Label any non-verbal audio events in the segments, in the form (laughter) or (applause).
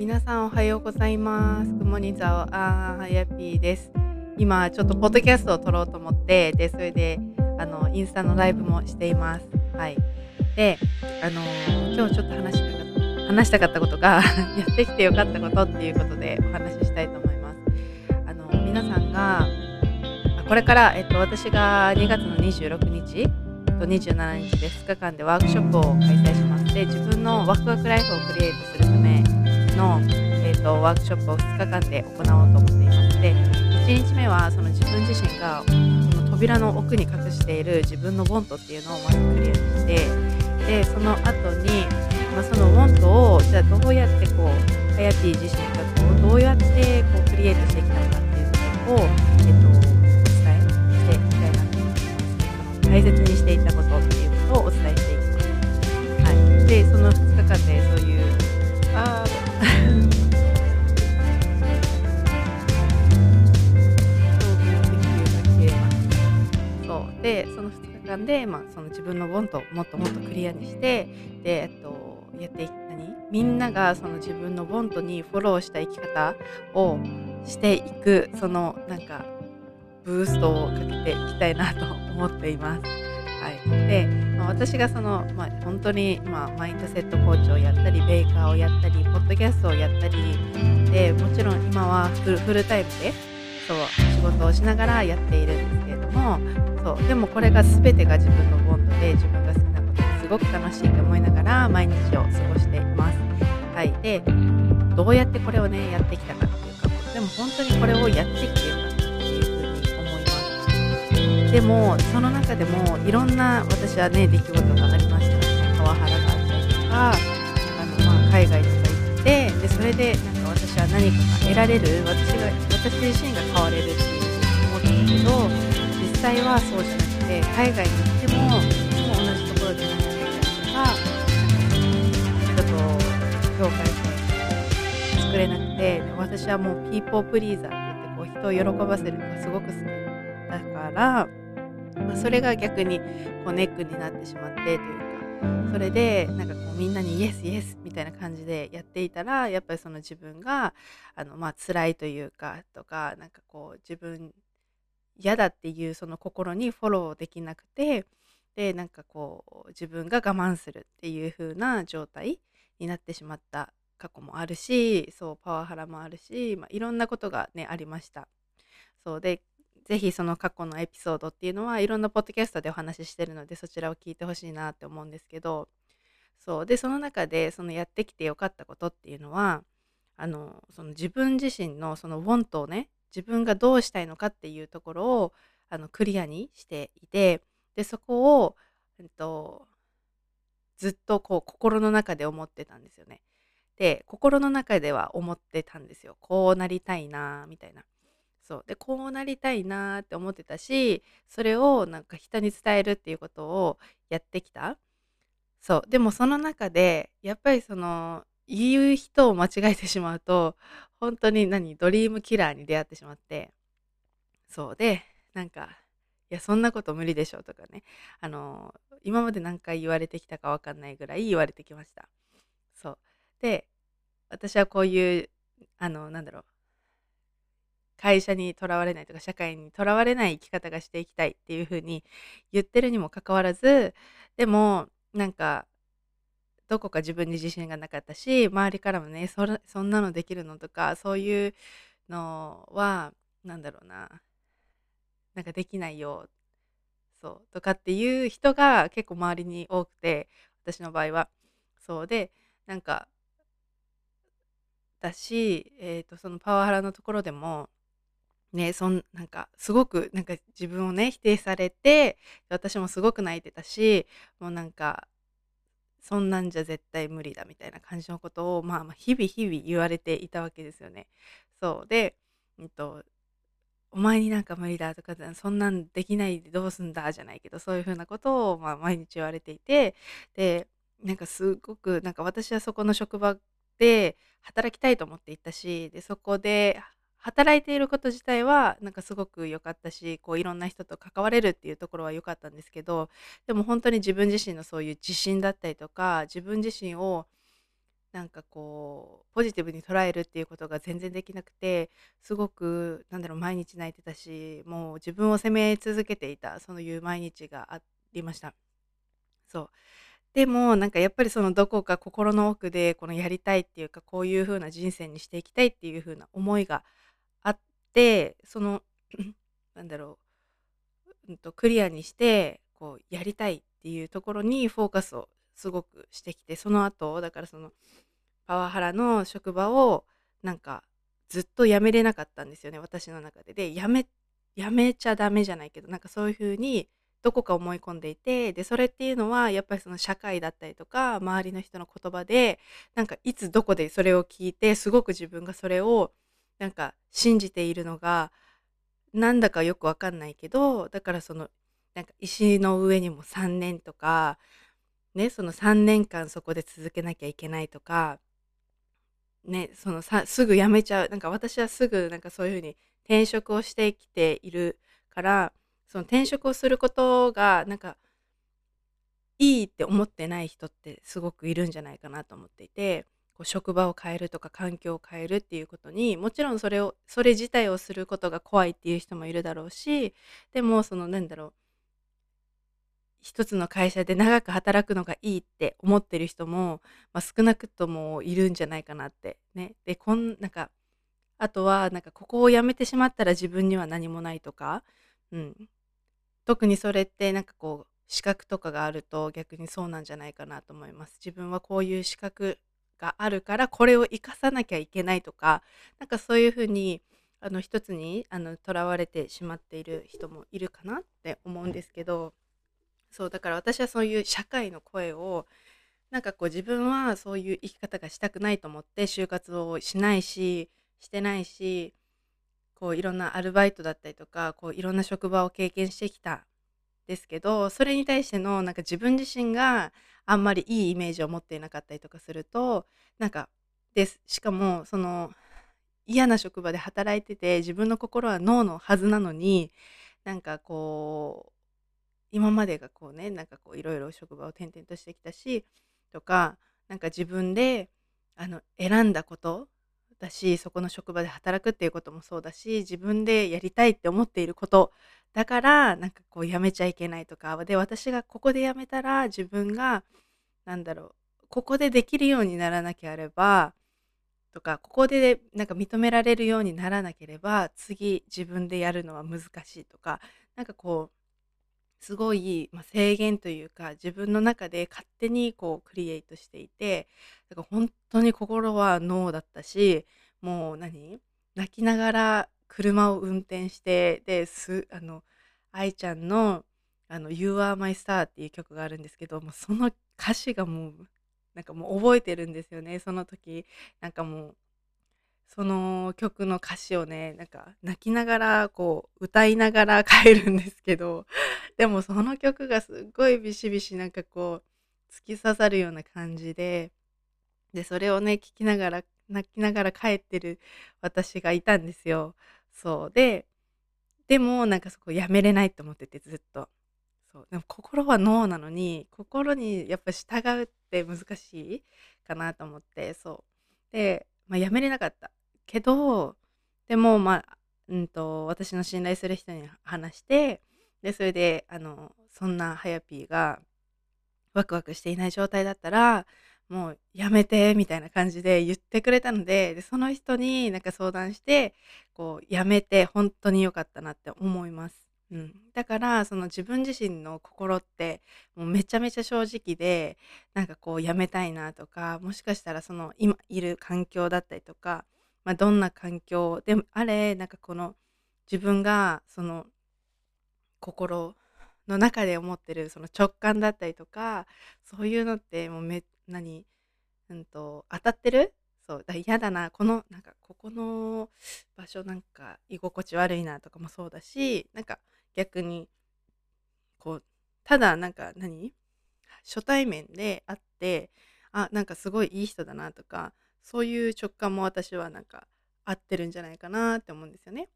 皆さんおはようございます。くもにざおあーはやぴーです。今ちょっとポッドキャストを撮ろうと思って、でそれであのインスタのライブもしています。はい。で、あの今日ちょっと話したかった話したかったことが (laughs) やってきてよかったことっていうことでお話ししたいと思います。あの皆さんがあこれからえっと私が2月の26日と27日で2日間でワークショップを開催します。で、自分のワクワクライフをクリエイトの、えー、とワークショップを2日間で行おうと思っています。で、1日目はその自分自身がその扉の奥に隠している自分のウォントっていうのをまずクリアにして、で、その後に、まあ、そのウォントをじゃあどうやってこう、ハヤティ自身がこうどうやってこうクリエイトしてきたのかっていうところを、えっと、お伝えしていきたいなと思います。大切にしていたことっていうことをお伝えしていきます。はい、で、その2日間でそういう、あそう。でその2日間で、まあ、その自分のボンともっともっとクリアにしてで、えっと、やっていく何？みんながその自分のボントにフォローした生き方をしていくそのなんかブーストをかけていきたいなと思っています。はい、で、まあ、私がその、まあ、本当に、まあ、マインドセットコーチをやったりベーカーをやったりポッドキャストをやったりでもちろん今はフルフルタイムでそう仕事をしながらやっているんですけれどもそうでもこれが全てが自分のボンドで自分が好きなことですごく楽しいと思いながら毎日を過ごしています。はい、でどうやってこれをねやってきたかっていうかでも本当にこれをやってきてでもその中でもいろんな私はね出来事がありましたねパワハラがあったりとかあの、まあ、海外とか行ってでそれでなんか私は何かが得られる私が私自身が変われるっていう思ったけど実際はそうじゃなくて海外に行ってもいつも同じところで何かいたりとか人と境界線作れなくて私はもうピーポープリーザーって言ってこう人を喜ばせるのがすごく好き。だから、まあ、それが逆にこうネックになってしまってというかそれでなんかこうみんなにイエスイエスみたいな感じでやっていたらやっぱりその自分があのまあ辛いというかとかなんかこう自分嫌だっていうその心にフォローできなくてでなんかこう自分が我慢するっていう風な状態になってしまった過去もあるしそうパワハラもあるし、まあ、いろんなことがねありました。そうでぜひその過去のエピソードっていうのはいろんなポッドキャストでお話ししてるのでそちらを聞いてほしいなって思うんですけどそうでその中でそのやってきてよかったことっていうのはあのその自分自身のそのウォントをね自分がどうしたいのかっていうところをあのクリアにしていてでそこを、えっと、ずっとこう心の中で思ってたんですよね。で心の中では思ってたんですよこうなりたいなみたいな。そう。でこうなりたいなって思ってたしそれをなんか人に伝えるっていうことをやってきた。そう。でもその中でやっぱりその言う人を間違えてしまうと本当に何ドリームキラーに出会ってしまって。そう。でなんかいやそんなこと無理でしょとかね。あの今まで何回言われてきたか分かんないぐらい言われてきました。そう。で私はこういうあのなんだろう。会社にとらわれないとか社会にとらわれない生き方がしていきたいっていうふうに言ってるにもかかわらずでもなんかどこか自分に自信がなかったし周りからもねそんなのできるのとかそういうのはなんだろうななんかできないよそうとかっていう人が結構周りに多くて私の場合は。そうでなんかだし、えー、とそのパワハラのところでもねそんなんかすごくなんか自分をね否定されて私もすごく泣いてたしもうなんかそんなんじゃ絶対無理だみたいな感じのことを、まあ、まあ日々日々言われていたわけですよね。そうで、えっと、お前になんか無理だとかそんなんできないでどうすんだじゃないけどそういうふうなことを、まあ、毎日言われていてでなんかすごくなんか私はそこの職場で働きたいと思っていたしでそこで働いていること自体はなんかすごく良かったしこういろんな人と関われるっていうところは良かったんですけどでも本当に自分自身のそういう自信だったりとか自分自身をなんかこうポジティブに捉えるっていうことが全然できなくてすごくなんだろう毎日泣いてたしもう自分を責め続けていたそういう毎日がありました。そうでもなんかやっぱりそのどこか心の奥でこのやりたいっていうかこういう風な人生にしていきたいっていう風な思いがってそのなんだろう、うんと、クリアにしてこうやりたいっていうところにフォーカスをすごくしてきてその後だからそのパワハラの職場をなんかずっと辞めれなかったんですよね私の中で。で辞め辞めちゃダメじゃないけどなんかそういう風にどこか思い込んでいてでそれっていうのはやっぱりその社会だったりとか周りの人の言葉でなんかいつどこでそれを聞いてすごく自分がそれをなんか信じているのがなんだかよくわかんないけどだからそのなんか石の上にも3年とかねその3年間そこで続けなきゃいけないとかねそのさすぐ辞めちゃうなんか私はすぐなんかそういうふうに転職をしてきているからその転職をすることがなんかいいって思ってない人ってすごくいるんじゃないかなと思っていてこう職場を変えるとか環境を変えるっていうことにもちろんそれをそれ自体をすることが怖いっていう人もいるだろうしでもそのなんだろう一つの会社で長く働くのがいいって思ってる人も、まあ、少なくともいるんじゃないかなって。ね。でこんなんかあとはなんかここを辞めてしまったら自分には何もないとか、うん、特にそれってなんかこう資格とかがあると逆にそうなんじゃないかなと思います。自分はこういう資格があるからこれを生かさなきゃいけないとかなんかそういうふうにあの一つにとらわれてしまっている人もいるかなって思うんですけどそうだから私はそういう社会の声をなんかこう自分はそういう生き方がしたくないと思って就活をしないししてないしこういろんなアルバイトだったりとかこういろんな職場を経験してきたですけどそれに対してのなんか自分自身があんまりいいイメージを持っていなかったりとかするとなんかです。しかもその嫌な職場で働いてて自分の心は脳のはずなのになんかこう今までがこうねなんかこういろいろ職場を転々としてきたしとかなんか自分であの選んだことだしそこの職場で働くっていうこともそうだし自分でやりたいって思っていることだからなんかこうやめちゃいけないとかで私がここでやめたら自分がなんだろうここでできるようにならなければとかここでなんか認められるようにならなければ次自分でやるのは難しいとかなんかこうすごい、ま、制限というか自分の中で勝手にこうクリエイトしていてだから本当に心はノーだったしもう何？泣きながら車を運転してですあの愛ちゃんのあの「You Are My Star」っていう曲があるんですけどもその歌詞がもうなんかもう覚えてるんですよねその時。なんかもうその曲の歌詞をねなんか泣きながらこう歌いながら (laughs) 帰るんですけどでもその曲がすっごいビシビシなんかこう突き刺さるような感じででそれをね聞きながら泣きながら帰ってる私がいたんですよ。そうででもなんかそこやめれないと思っててずっと。そうでも心はノーなのに心にやっぱ従うって難しいかなと思ってそうで、まあ、やめれなかったけどでもまあ、うんと、私の信頼する人に話してでそれであのそんなはやぴーがワクワクしていない状態だったらもうやめてみたいな感じで言ってくれたのででその人になんか相談してこうやめて本当に良かったなって思います。うん、だからその自分自身の心ってもうめちゃめちゃ正直でなんかこうやめたいなとかもしかしたらその今いる環境だったりとか、まあ、どんな環境でもあれなんかこの自分がその心の中で思ってるその直感だったりとかそういうのってもうめ何、うんと、当たってる？そうだ嫌だなこのなんかここの場所なんか居心地悪いなとかもそうだしなんか逆にこうただなんか何？初対面で会ってあなんかすごいいい人だなとかそういう直感も私はなんか合ってるんじゃないかなって思うんですよね。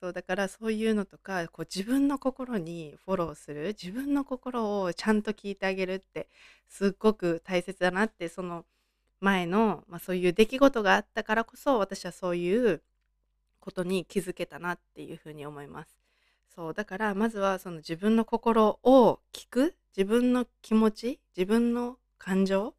そうだからそういうのとかこう自分の心にフォローする自分の心をちゃんと聞いてあげるってすっごく大切だなってその前の、まあ、そういう出来事があったからこそ私はそういうことに気づけたなっていうふうに思います。そうだからまずはその自分の心を聞く自分の気持ち自分の感情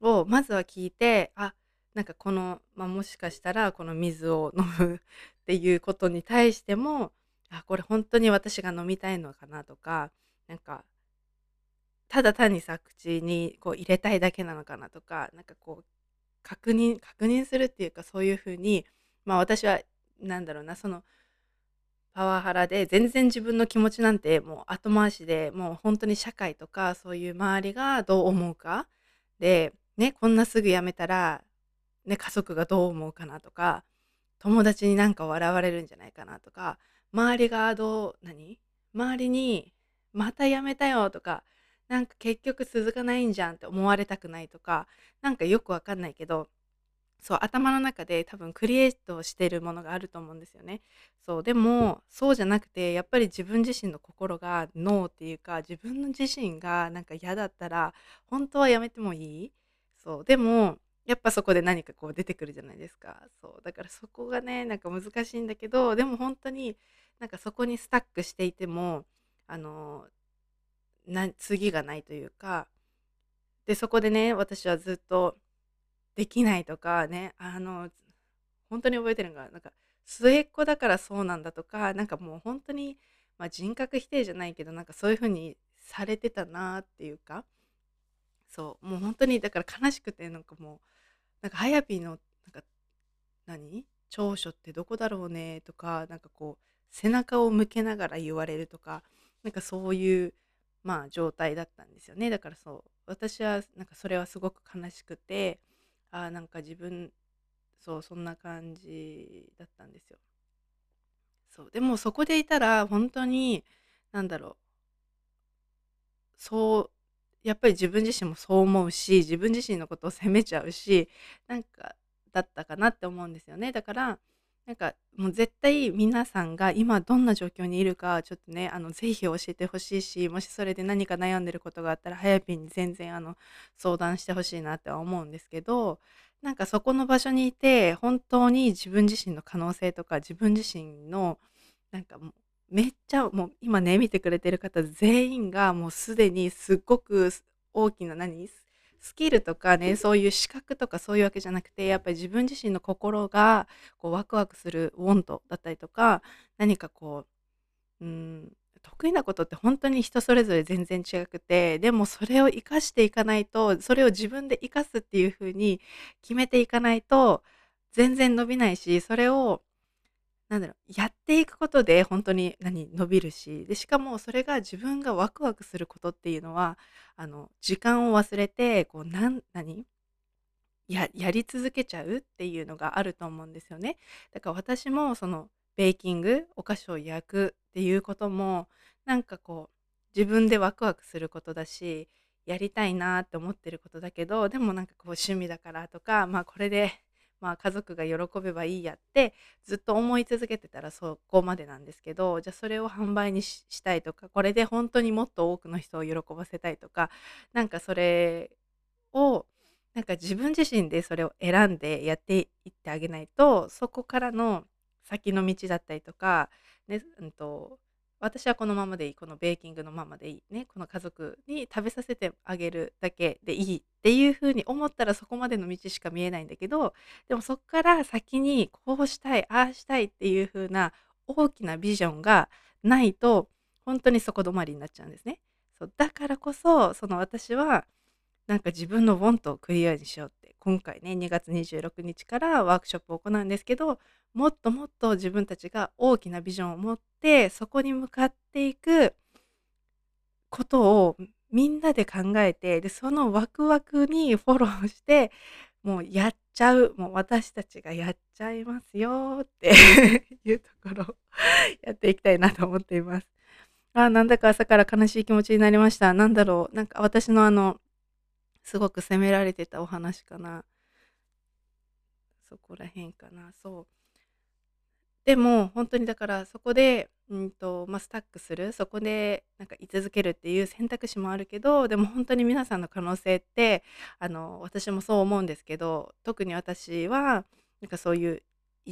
をまずは聞いてあなんかこの、まあ、もしかしたらこの水を飲む (laughs) っていうことに対してもあこれ本当に私が飲みたいのかなとかなんかただ単にさ口にこう入れたいだけなのかなとかなんかこう確認確認するっていうかそういうふうにまあ私はなんだろうなそのパワハラで全然自分の気持ちなんてもう後回しでもう本当に社会とかそういう周りがどう思うかでねこんなすぐ辞めたらね、家族がどう思うかなとか友達になんか笑われるんじゃないかなとか周りがどう何？周りにまたやめたよとかなんか結局続かないんじゃんって思われたくないとかなんかよくわかんないけどそう頭の中で多分クリエイトしてるものがあると思うんですよね。そうでもそうじゃなくてやっぱり自分自身の心がノーっていうか自分の自身がなんか嫌だったら本当はやめてもいい？そうでもやっぱそこで何かこう出てくるじゃないですか。そうだからそこがねなんか難しいんだけどでも本当になんかそこにスタックしていてもあのな次がないというかでそこでね私はずっとできないとかねあの本当に覚えてるのがなんか末っ子だからそうなんだとかなんかもう本当に、まあ、人格否定じゃないけどなんかそういう風にされてたなっていうかそうもう本当にだから悲しくてなんかもうなんか、はやぴーの、なんか、何？長所ってどこだろうねとか、なんかこう、背中を向けながら言われるとか、なんかそういう、まあ、状態だったんですよね。だからそう、私は、なんかそれはすごく悲しくて、ああ、なんか自分、そう、そんな感じだったんですよ。そう、でもそこでいたら、本当に、なんだろう、そうやっぱり自分自身もそう思うし自分自身のことを責めちゃうしなんかだったかなって思うんですよね。だからなんかもう絶対皆さんが今どんな状況にいるかちょっとねあのぜひ教えてほしいしもしそれで何か悩んでることがあったらはやぴんに全然あの相談してほしいなって思うんですけどなんかそこの場所にいて本当に自分自身の可能性とか自分自身のなんかもうめっちゃもう今ね見てくれてる方全員がもうすでにすっごく大きな何？スキルとかねそういう資格とかそういうわけじゃなくてやっぱり自分自身の心がこうワクワクするウォントだったりとか何かこううん得意なことって本当に人それぞれ全然違くてでもそれを生かしていかないとそれを自分で生かすっていう風に決めていかないと全然伸びないしそれをなんだろう、やっていくことで本当に何、伸びるし、で、しかもそれが自分がワクワクすることっていうのは、あの、時間を忘れて、こう、なん何？ややり続けちゃうっていうのがあると思うんですよね。だから私もそのベーキング、お菓子を焼くっていうことも、なんかこう、自分でワクワクすることだし、やりたいなって思ってることだけど、でもなんかこう趣味だからとか、まあこれでまあ、家族が喜べばいいやってずっと思い続けてたらそこまでなんですけどじゃあそれを販売にしたいとかこれで本当にもっと多くの人を喜ばせたいとかなんかそれをなんか自分自身でそれを選んでやっていってあげないとそこからの先の道だったりとか、ねうんと私はこのままでいいこのベーキングのままでいいねこの家族に食べさせてあげるだけでいいっていうふうに思ったらそこまでの道しか見えないんだけどでもそこから先にこうしたいああしたいっていうふうな大きなビジョンがないと本当にそこ止まりになっちゃうんですね。そうだからこそその私はなんか自分のウォントをクリアにしようって今回ね2月26日からワークショップを行うんですけどもっともっと自分たちが大きなビジョンを持ってそこに向かっていくことをみんなで考えてでそのワクワクにフォローしてもうやっちゃうもう私たちがやっちゃいますよって (laughs) いうところをやっていきたいなと思っています。あなんだか朝から悲しい気持ちになりました。なんだろうなんか私のあのすごく責められてたお話かな。そこら辺かな。そう。でも本当にだからそこで、うんとまあ、スタックするそこでなんか居続けるっていう選択肢もあるけどでも本当に皆さんの可能性ってあの私もそう思うんですけど特に私はなんかそういう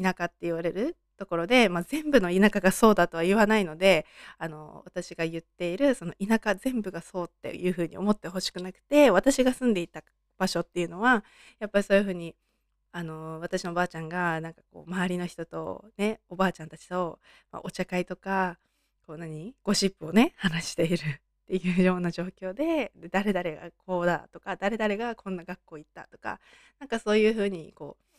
田舎って言われるところで、まあ、全部の田舎がそうだとは言わないのであの私が言っているその田舎全部がそうっていうふうに思ってほしくなくて私が住んでいた場所っていうのはやっぱりそういうふうにあの私のおばあちゃんがなんかこう周りの人とねおばあちゃんたちと、まあ、お茶会とかこう何ゴシップをね話しているっていうような状況でで誰々がこうだとか誰々がこんな学校行ったとかなんかそういうふうにこう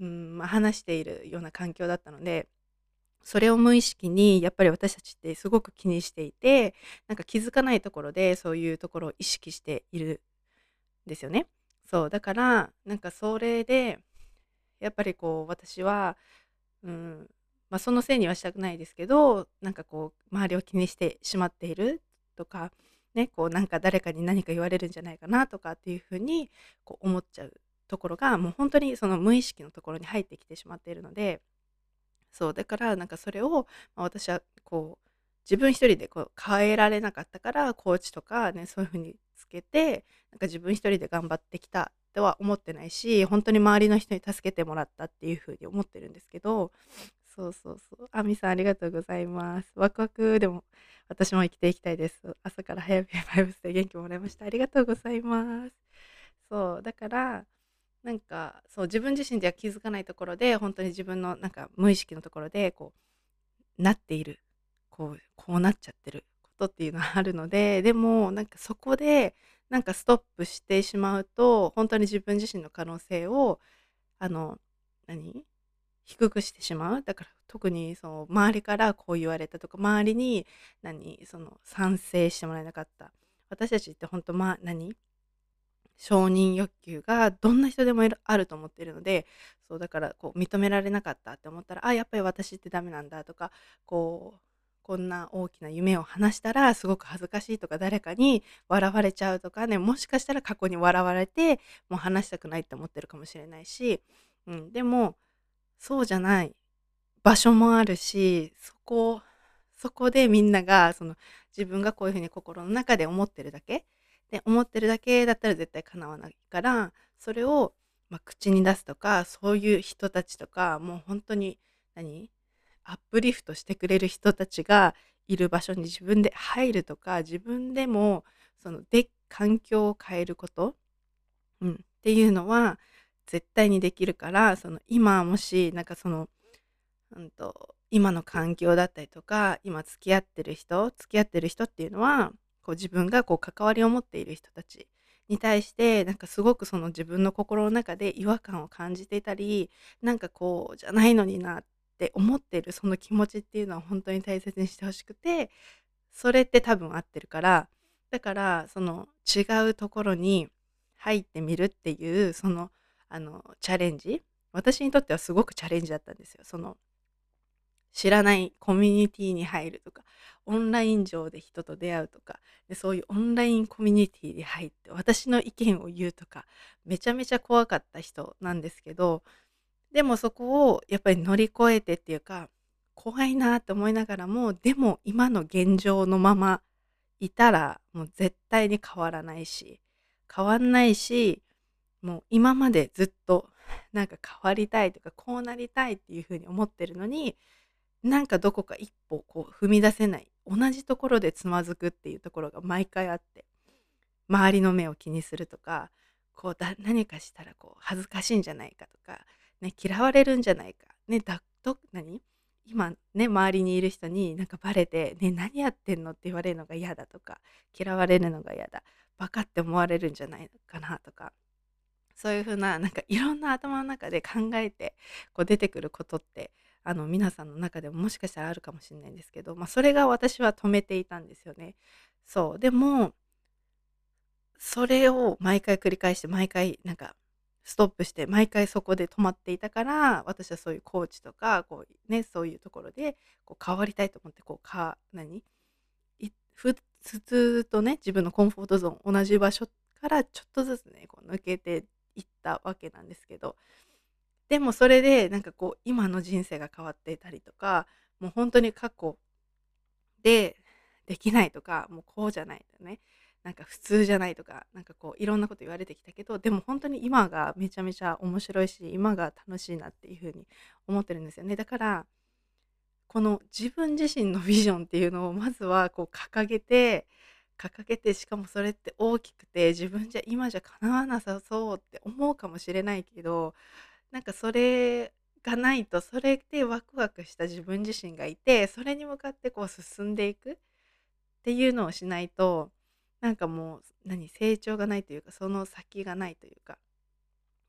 うんま、話しているような環境だったのでそれを無意識にやっぱり私たちってすごく気にしていてなんか気づかないところでそういうところを意識しているんですよね。そうだからなんかそれでやっぱりこう私は、うんまあ、そのせいにはしたくないですけどなんかこう周りを気にしてしまっているとか、ね、こうなんか誰かに何か言われるんじゃないかなとかっていうふうにこう思っちゃうところがもう本当にその無意識のところに入ってきてしまっているのでそうだからなんかそれを、まあ、私はこう自分一人でこう変えられなかったからコーチとかねそういうふうにつけてなんか自分一人で頑張ってきたとは思ってないし本当に周りの人に助けてもらったっていうふうに思ってるんですけどそうそうそう。あみさんありがとうございます。ワクワクでも私も生きていきたいです。朝から早め (laughs) バイブスで元気もらいました。ありがとうございます。そうだからなんかそう自分自身では気づかないところで本当に自分のなんか無意識のところでこうなっている。こうこうなっちゃってることっていうのはあるので (laughs) でもなんかそこでなんかストップしてしまうと本当に自分自身の可能性をあの何？低くしてしまう？だから特にその周りからこう言われたとか周りに何？その賛成してもらえなかった。私たちって本当まあ何？承認欲求がどんな人でもあると思ってるのでそうだからこう認められなかったって思ったらあやっぱり私ってダメなんだとかこうこんな大きな夢を話したらすごく恥ずかしいとか誰かに笑われちゃうとかねもしかしたら過去に笑われてもう話したくないって思ってるかもしれないし、うん、でもそうじゃない場所もあるしそこそこでみんながその自分がこういうふうに心の中で思ってるだけで思ってるだけだったら絶対叶わないからそれを、まあ、口に出すとかそういう人たちとかもう本当に何？アップリフトしてくれる人たちがいる場所に自分で入るとか自分でもそので環境を変えること、うん、っていうのは絶対にできるからその今もしなんかその、うんと、今の環境だったりとか今付き合ってる人付き合ってる人っていうのはこう自分がこう関わりを持っている人たちに対してなんかすごくその自分の心の中で違和感を感じていたりなんかこうじゃないのになって思ってるその気持ちっていうのは本当に大切にしてほしくてそれって多分合ってるからだからその違うところに入ってみるっていうそのあのチャレンジ。私にとってはすごくチャレンジだったんですよ。その知らないコミュニティに入るとかオンライン上で人と出会うとかでそういうオンラインコミュニティに入って私の意見を言うとかめちゃめちゃ怖かった人なんですけどでもそこをやっぱり乗り越えてっていうか怖いなって思いながらもでも今の現状のままいたらもう絶対に変わらないし変わんないしもう今までずっとなんか変わりたいとかこうなりたいっていうふうに思ってるのになんかどこか一歩こう踏み出せない同じところでつまずくっていうところが毎回あって周りの目を気にするとかこうだ何かしたらこう恥ずかしいんじゃないかとか、ね、嫌われるんじゃないか、ね、だと何？今ね周りにいる人になんかバレて「ね何やってんの?」って言われるのが嫌だとか嫌われるのが嫌だバカって思われるんじゃないかなとかそういうふうななんかいろんな頭の中で考えてこう出てくることってあの皆さんの中でももしかしたらあるかもしれないんですけど、まあ、それが私は止めていたんですよね。そうでもそれを毎回繰り返して毎回なんかストップして毎回そこで止まっていたから私はそういうコーチとかこう、ね、そういうところでこう変わりたいと思ってこうか何？普通とね自分のコンフォートゾーン同じ場所からちょっとずつねこう抜けていったわけなんですけどでもそれでなんかこう今の人生が変わっていたりとかもう本当に過去でできないとかもうこうじゃないとねなんか普通じゃないとかなんかこういろんなこと言われてきたけどでも本当に今がめちゃめちゃ面白いし今が楽しいなっていうふうに思ってるんですよね。だからこの自分自身の (laughs) ビジョンっていうのをまずはこう掲げて掲げてしかもそれって大きくて自分じゃ今じゃ叶わなさそうって思うかもしれないけどなんかそれがないとそれでワクワクした自分自身がいてそれに向かってこう進んでいくっていうのをしないとなんかもう何成長がないというかその先がないというか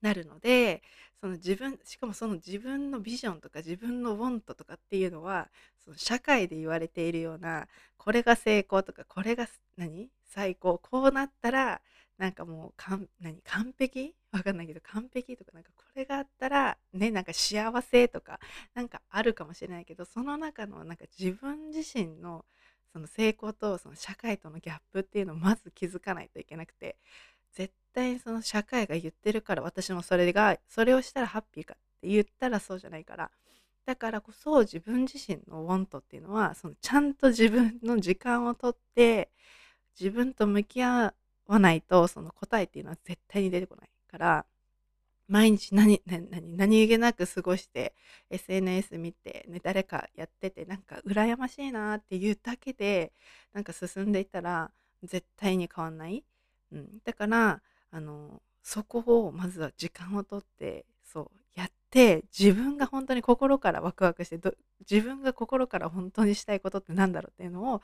なるのでその自分しかもその自分のビジョンとか自分のウォントとかっていうのはその社会で言われているようなこれが成功とかこれが何最高こうなったらなんかもうかん何完璧？わかんないけど完璧とかなんかこれがあったらねなんか幸せとかなんかあるかもしれないけどその中のなんか自分自身のその成功とその社会とのギャップっていうのをまず気づかないといけなくて絶対にその社会が言ってるから私もそれがそれをしたらハッピーかって言ったらそうじゃないから。だからこそ自分自身のウォントっていうのはそのちゃんと自分の時間をとって自分と向き合うわないとその答えっていうのは絶対に出てこないから毎日何何何何気なく過ごして SNS 見て、ね、誰かやっててなんか羨ましいなっていうだけでなんか進んでいったら絶対に変わんない、うん、だからあのそこをまずは時間をとってそうて自分が本当に心からワクワクして自分が心から本当にしたいことって何だろうっていうのを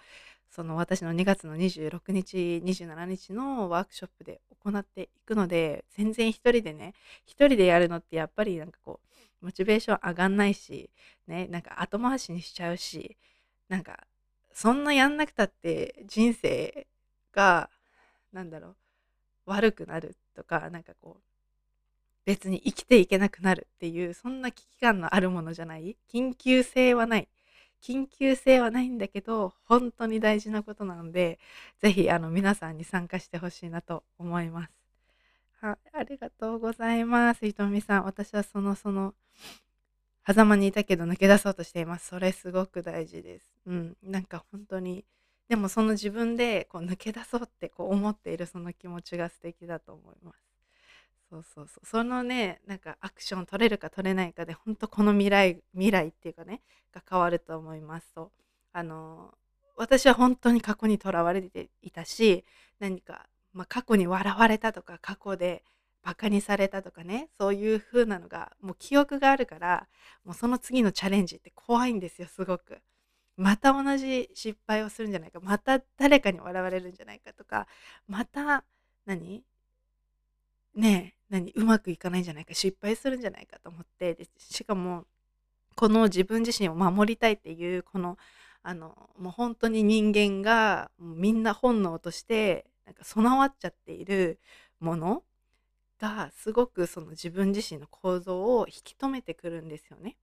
その私の2月の26日27日のワークショップで行っていくので全然一人でね一人でやるのってやっぱりなんかこうモチベーション上がんないしねなんか後回しにしちゃうしなんかそんなやんなくたって人生がなんだろう悪くなるとかなんかこう別に生きていけなくなるっていうそんな危機感のあるものじゃない。緊急性はない。緊急性はないんだけど本当に大事なことなので是非あの皆さんに参加してほしいなと思います。あありがとうございます。ひとみさん私はそのその狭間にいたけど抜け出そうとしています。それすごく大事です。うん。なんか本当にでもその自分でこう抜け出そうってこう思っているその気持ちが素敵だと思います。そうそうそう。そのねなんかアクション取れるか取れないかで本当この未来未来っていうかねが変わると思いますと。あの私は本当に過去にとらわれていたし何か、まあ、過去に笑われたとか過去でバカにされたとかねそういう風なのがもう記憶があるからもうその次のチャレンジって怖いんですよすごく。また同じ失敗をするんじゃないか。また誰かに笑われるんじゃないかとかまた何？ね何うまくいかないんじゃないか失敗するんじゃないかと思ってでしかもこの自分自身を守りたいっていうこのあのもう本当に人間がみんな本能としてなんか備わっちゃっているものがすごくその自分自身の構造を引き止めてくるんですよね。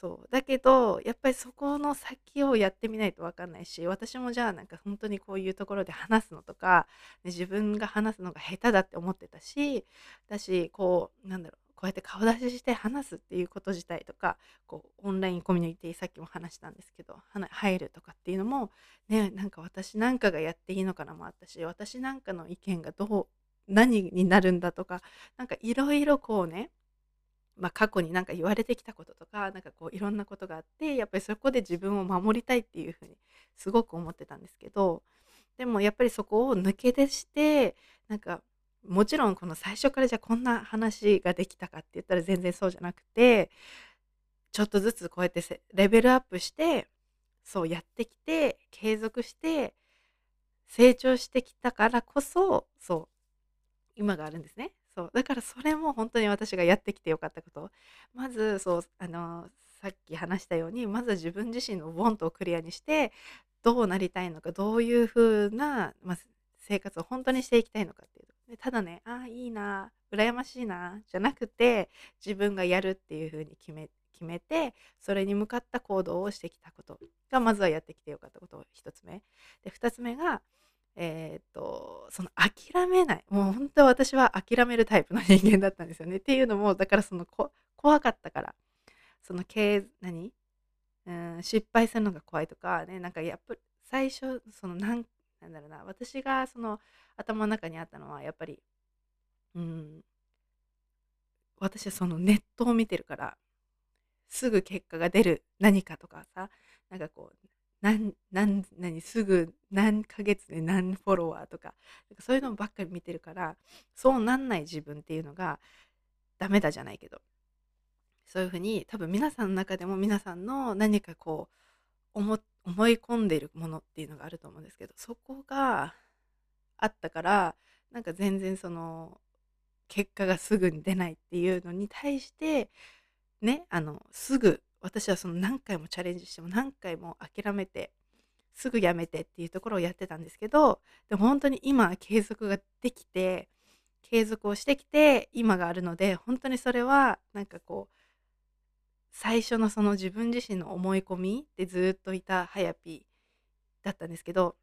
そう。だけどやっぱりそこの先をやってみないと分かんないし私もじゃあなんか本当にこういうところで話すのとか、ね、自分が話すのが下手だって思ってたしだしこうなんだろうこうやって顔出しして話すっていうこと自体とかこうオンラインコミュニティさっきも話したんですけど入るとかっていうのもねなんか私なんかがやっていいのかなもあったし私なんかの意見がどう何になるんだとかなんかいろいろこうねまあ、過去になんか言われてきたこととかなんかこういろんなことがあってやっぱりそこで自分を守りたいっていうふうにすごく思ってたんですけどでもやっぱりそこを抜け出してなんかもちろんこの最初からじゃあこんな話ができたかって言ったら全然そうじゃなくてちょっとずつこうやってレベルアップしてそうやってきて継続して成長してきたからこそそう今があるんですね。そうだからそれも本当に私がやってきてよかったこと。まずそうあのさっき話したようにまず自分自身のウォントをクリアにしてどうなりたいのかどういう風な、ま、生活を本当にしていきたいのかっていうでただねああいいな羨ましいなじゃなくて自分がやるっていう風に決め決めてそれに向かった行動をしてきたことがまずはやってきてよかったこと1つ目。で2つ目がえー、っとその諦めない。もう本当は私は諦めるタイプの人間だったんですよね。っていうのもだからそのこ怖かったから。その経何？うん失敗するのが怖いとかねなんかやっぱり最初そのなんなんだろうな。私がその頭の中にあったのはやっぱりうん私はそのネットを見てるからすぐ結果が出る何かとかさなんかこう何何何すぐ何ヶ月で何フォロワーとかそういうのばっかり見てるからそうなんない自分っていうのがダメだじゃないけど。そういうふうに多分皆さんの中でも皆さんの何かこう思思い込んでいるものっていうのがあると思うんですけどそこがあったからなんか全然その結果がすぐに出ないっていうのに対してねあのすぐ私はその何回もチャレンジしても何回も諦めてすぐやめてっていうところをやってたんですけどでも本当に今継続ができて継続をしてきて今があるので本当にそれはなんかこう最初のその自分自身の思い込みでずっといたハヤピーだったんですけど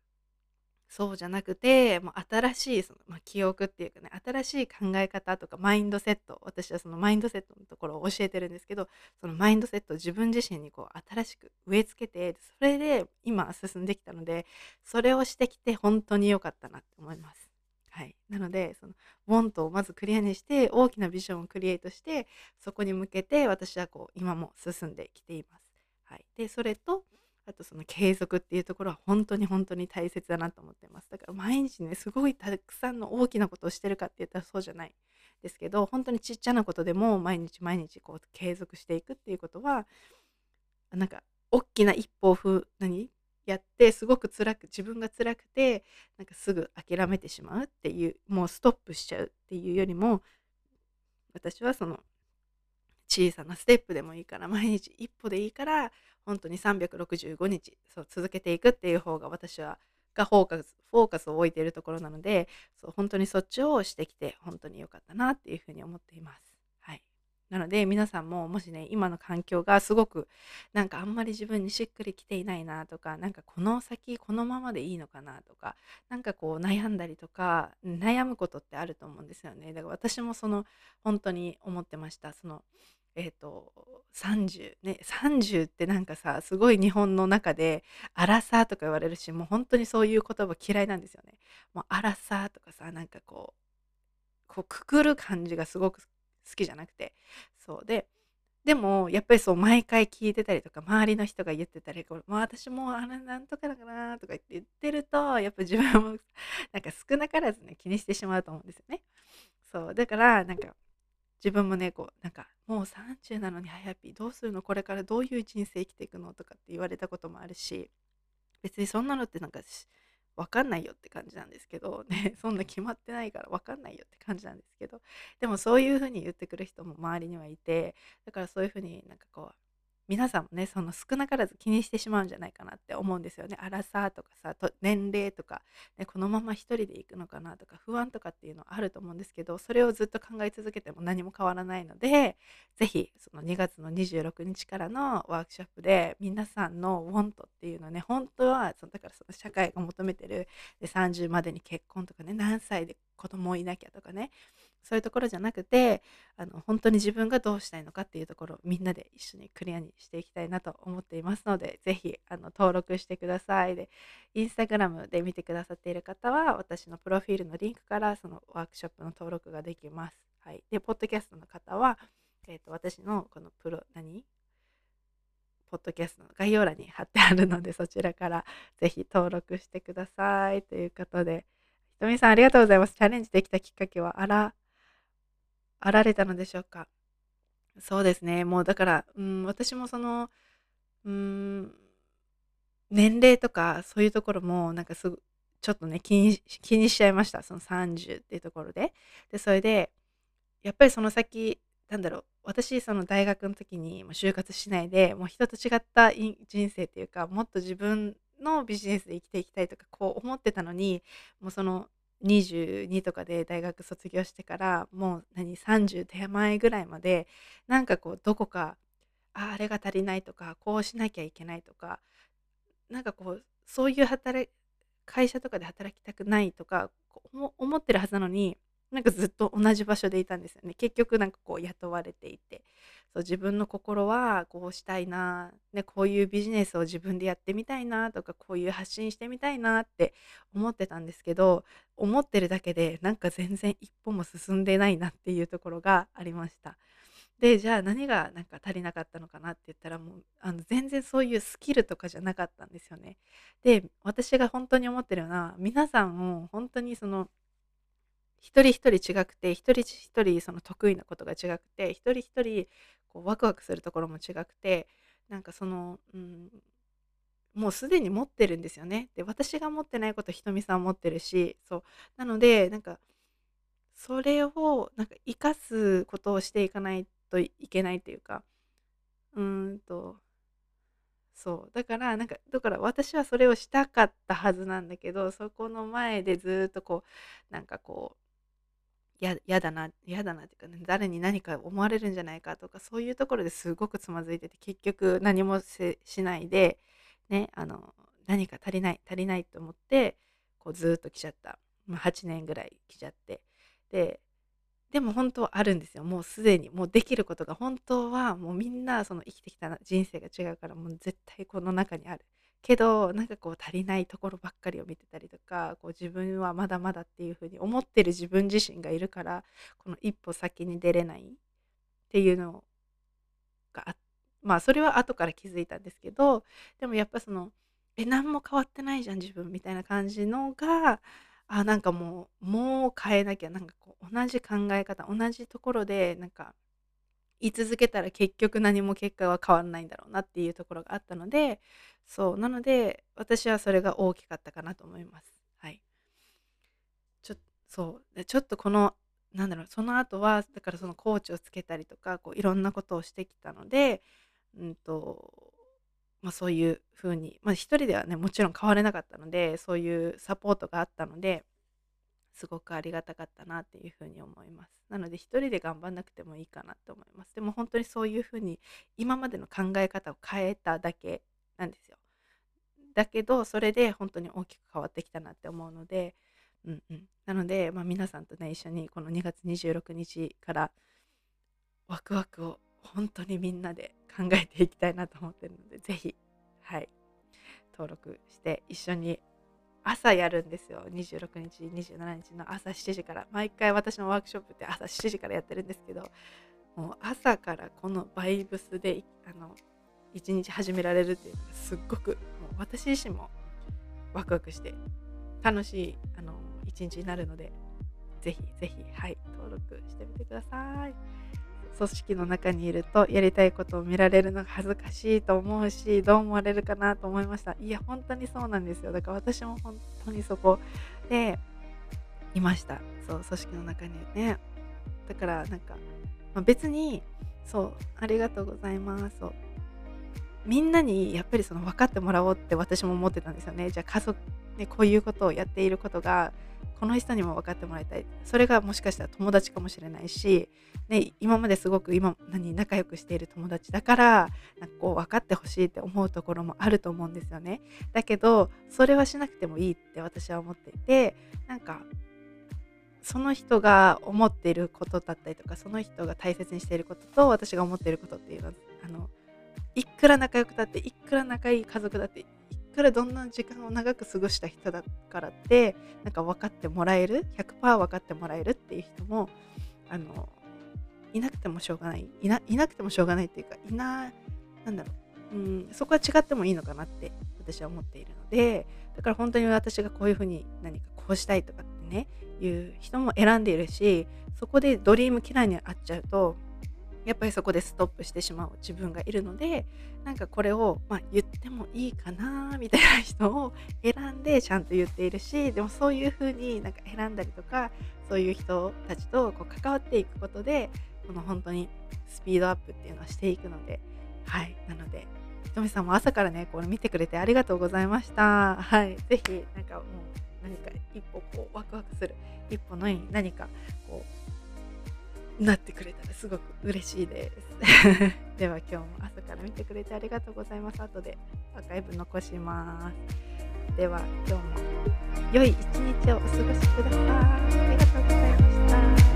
そうじゃなくてもう新しいその、まあ、記憶っていうかね新しい考え方とかマインドセット私はそのマインドセットのところを教えてるんですけどそのマインドセットを自分自身にこう新しく植え付けてそれで今進んできたのでそれをしてきて本当に良かったなって思います。はい、なのでそのウォントをまずクリアにして大きなビジョンをクリエイトしてそこに向けて私はこう今も進んできています。はい、でそれとあとその継続っていうところは本当に本当に大切だなと思ってます。だから毎日ねすごいたくさんの大きなことをしてるかって言ったらそうじゃないですけど本当にちっちゃなことでも毎日毎日こう継続していくっていうことはなんか大きな一歩をふ何？やってすごく辛く自分が辛くてなんかすぐ諦めてしまうっていうもうストップしちゃうっていうよりも私はその小さなステップでもいいから毎日一歩でいいから本当に365日そう続けていくっていう方が私はがフォーカスフォーカスを置いているところなのでそう本当にそっちをしてきて本当に良かったなっていうふうに思っています。はい、なので皆さんももしね今の環境がすごくなんかあんまり自分にしっくりきていないなとかなんかこの先このままでいいのかなとかなんかこう悩んだりとか悩むことってあると思うんですよね。だから私もその本当に思ってました。そのえっ、ー、と30ね30ってなんかさすごい日本の中で「アラサー」とか言われるしもう本当にそういう言葉嫌いなんですよね。もうアラサーとかさなんかこうこうくくる感じがすごく好きじゃなくてそうででもやっぱりそう毎回聞いてたりとか周りの人が言ってたりこう、まあ、私もあれなんとかだかなとか言って言ってるとやっぱ自分もなんか少なからずね気にしてしまうと思うんですよね。そうだからなんか自分もねこうなんかもう30なのに早ピーどうするのこれからどういう人生生きていくのとかって言われたこともあるし別にそんなのってなんか分かんないよって感じなんですけどね (laughs) そんな決まってないから分かんないよって感じなんですけどでもそういうふうに言ってくる人も周りにはいてだからそういうふうになんかこう皆さんもねその少なからず気にしてしまうんじゃないかなって思うんですよね。荒さとかさと年齢とか、ね、このまま一人で行くのかなとか不安とかっていうのはあると思うんですけどそれをずっと考え続けても何も変わらないので是非その2月の26日からのワークショップで皆さんのウォントっていうのね本当はそのだからその社会が求めてるで30までに結婚とかね何歳で子供いなきゃとかねそういうところじゃなくてあの本当に自分がどうしたいのかっていうところをみんなで一緒にクリアにしていきたいなと思っていますので是非あの登録してください。でインスタグラムで見てくださっている方は私のプロフィールのリンクからそのワークショップの登録ができます。はい、でポッドキャストの方は、えーと、私のこのプロ何？ポッドキャストの概要欄に貼ってあるのでそちらから是非登録してくださいということで。ひとみさんありがとうございます。チャレンジできたきっかけはあら。あられたのでしょうか？そうですね。もうだから、うん、私もそのうん年齢とかそういうところもなんかすぐちょっとね気に気にしちゃいました。その30っていうところで。でそれでやっぱりその先なんだろう私その大学の時にも就活しないでもう人と違った人生っていうかもっと自分のビジネスで生きていきたいとかこう思ってたのにもうその22とかで大学卒業してからもう何30手前ぐらいまでなんかこうどこかああれが足りないとかこうしなきゃいけないとかなんかこうそういう働会社とかで働きたくないとか思ってるはずなのになんかずっと同じ場所でいたんですよね。結局なんかこう雇われていて。そう自分の心はこうしたいな、ね、こういうビジネスを自分でやってみたいなとかこういう発信してみたいなって思ってたんですけど思ってるだけでなんか全然一歩も進んでないなっていうところがありました。でじゃあ何がなんか足りなかったのかなって言ったらもうあの全然そういうスキルとかじゃなかったんですよね。で私が本当に思ってるような皆さんも本当にその一人一人違くて一人一人その得意なことが違くて一人一人こうワクワクするところも違くてなんかその、うん、もうすでに持ってるんですよね。で私が持ってないことひとみさん持ってるしそうなのでなんかそれをなんか生かすことをしていかないといけないっていうかうーんとそうだからなんかだから私はそれをしたかったはずなんだけどそこの前でずっとこうなんかこううややだな嫌だなっていうか、ね、誰に何か思われるんじゃないかとかそういうところですごくつまずいてて結局何もしないで、ね、あの何か足りない足りないと思ってこうずっと来ちゃった、まあ、8年ぐらい来ちゃって。ででも本当はあるんですよ。もうすでにもうできることが。本当はもうみんなその生きてきた人生が違うからもう絶対この中にある。けどなんかこう足りないところばっかりを見てたりとかこう自分はまだまだっていうふうに思ってる自分自身がいるからこの一歩先に出れないっていうのがあまあそれは後から気づいたんですけどでもやっぱそのえ何も変わってないじゃん自分みたいな感じのがあなんかもうもう変えなきゃなんかこう同じ考え方同じところでなんか居続けたら結局何も結果は変わらないんだろうなっていうところがあったのでそうなので私はそれが大きかったかなと思います。はい、ちょそうでちょっとこのなんだろうその後はだからそのコーチをつけたりとかこういろんなことをしてきたので、うんとまあ、そういうふうに、まあ、一人ではねもちろん変われなかったのでそういうサポートがあったのですごくありがたかったなっていうふうに思います。なので一人で頑張んなくてもいいかなと思います。でも本当にそういうふうに今までの考え方を変えただけなんですよ。だけどそれで本当に大きく変わってきたなって思うので、うんうん、なので、まあ、皆さんとね一緒にこの2月26日からワクワクを本当にみんなで考えていきたいなと思ってるので是非はい登録して一緒に朝やるんですよ。26日27日の朝7時から。毎回私のワークショップって朝7時からやってるんですけどもう朝からこのバイブスであの一日始められるっていうのがすっごくもう私自身もワクワクして楽しいあの一日になるのでぜひぜひはい登録してみてください。組織の中にいるとやりたいことを見られるのが恥ずかしいと思うしどう思われるかなと思いました。いや本当にそうなんですよ。だから私も本当にそこでいました。そう組織の中にね。だからなんか、まあ、別にそうありがとうございます。そう。みんなにやっぱりその分かってもらおうって私も思ってたんですよね。じゃあ家族ねこういうことをやっていることがこの人にも分かってもらいたい。それがもしかしたら友達かもしれないし、ね、今まですごく今何仲良くしている友達だからなんかこう分かってほしいって思うところもあると思うんですよね。だけどそれはしなくてもいいって私は思っていてなんかその人が思っていることだったりとかその人が大切にしていることと私が思っていることっていうのはあのいくら仲良くたっていくら仲いい家族だってからどんな時間を長く過ごした人だからってなんか分かってもらえる100%分かってもらえるっていう人もあのいなくてもしょうがない。いないなくてもしょうがないっていうかいななんだろう、うん、そこは違ってもいいのかなって私は思っているのでだから本当に私がこういうふうに何かこうしたいとかってねいう人も選んでいるしそこでドリームキラーに会っちゃうとやっぱりそこでストップしてしまう自分がいるのでなんかこれを、まあ、言ってもいいかなみたいな人を選んでちゃんと言っているしでもそういうふうになんか選んだりとかそういう人たちとこう関わっていくことでこの本当にスピードアップっていうのはしていくのではいなのでひとみさんも朝からねこれ見てくれてありがとうございました。はいぜひなんかもう何か一歩こうワクワクする一歩の何かこうなってくれたらすごく嬉しいです。(laughs) では今日も朝から見てくれてありがとうございます。後でアーカイブ残します。では今日も良い一日をお過ごしください。ありがとうございました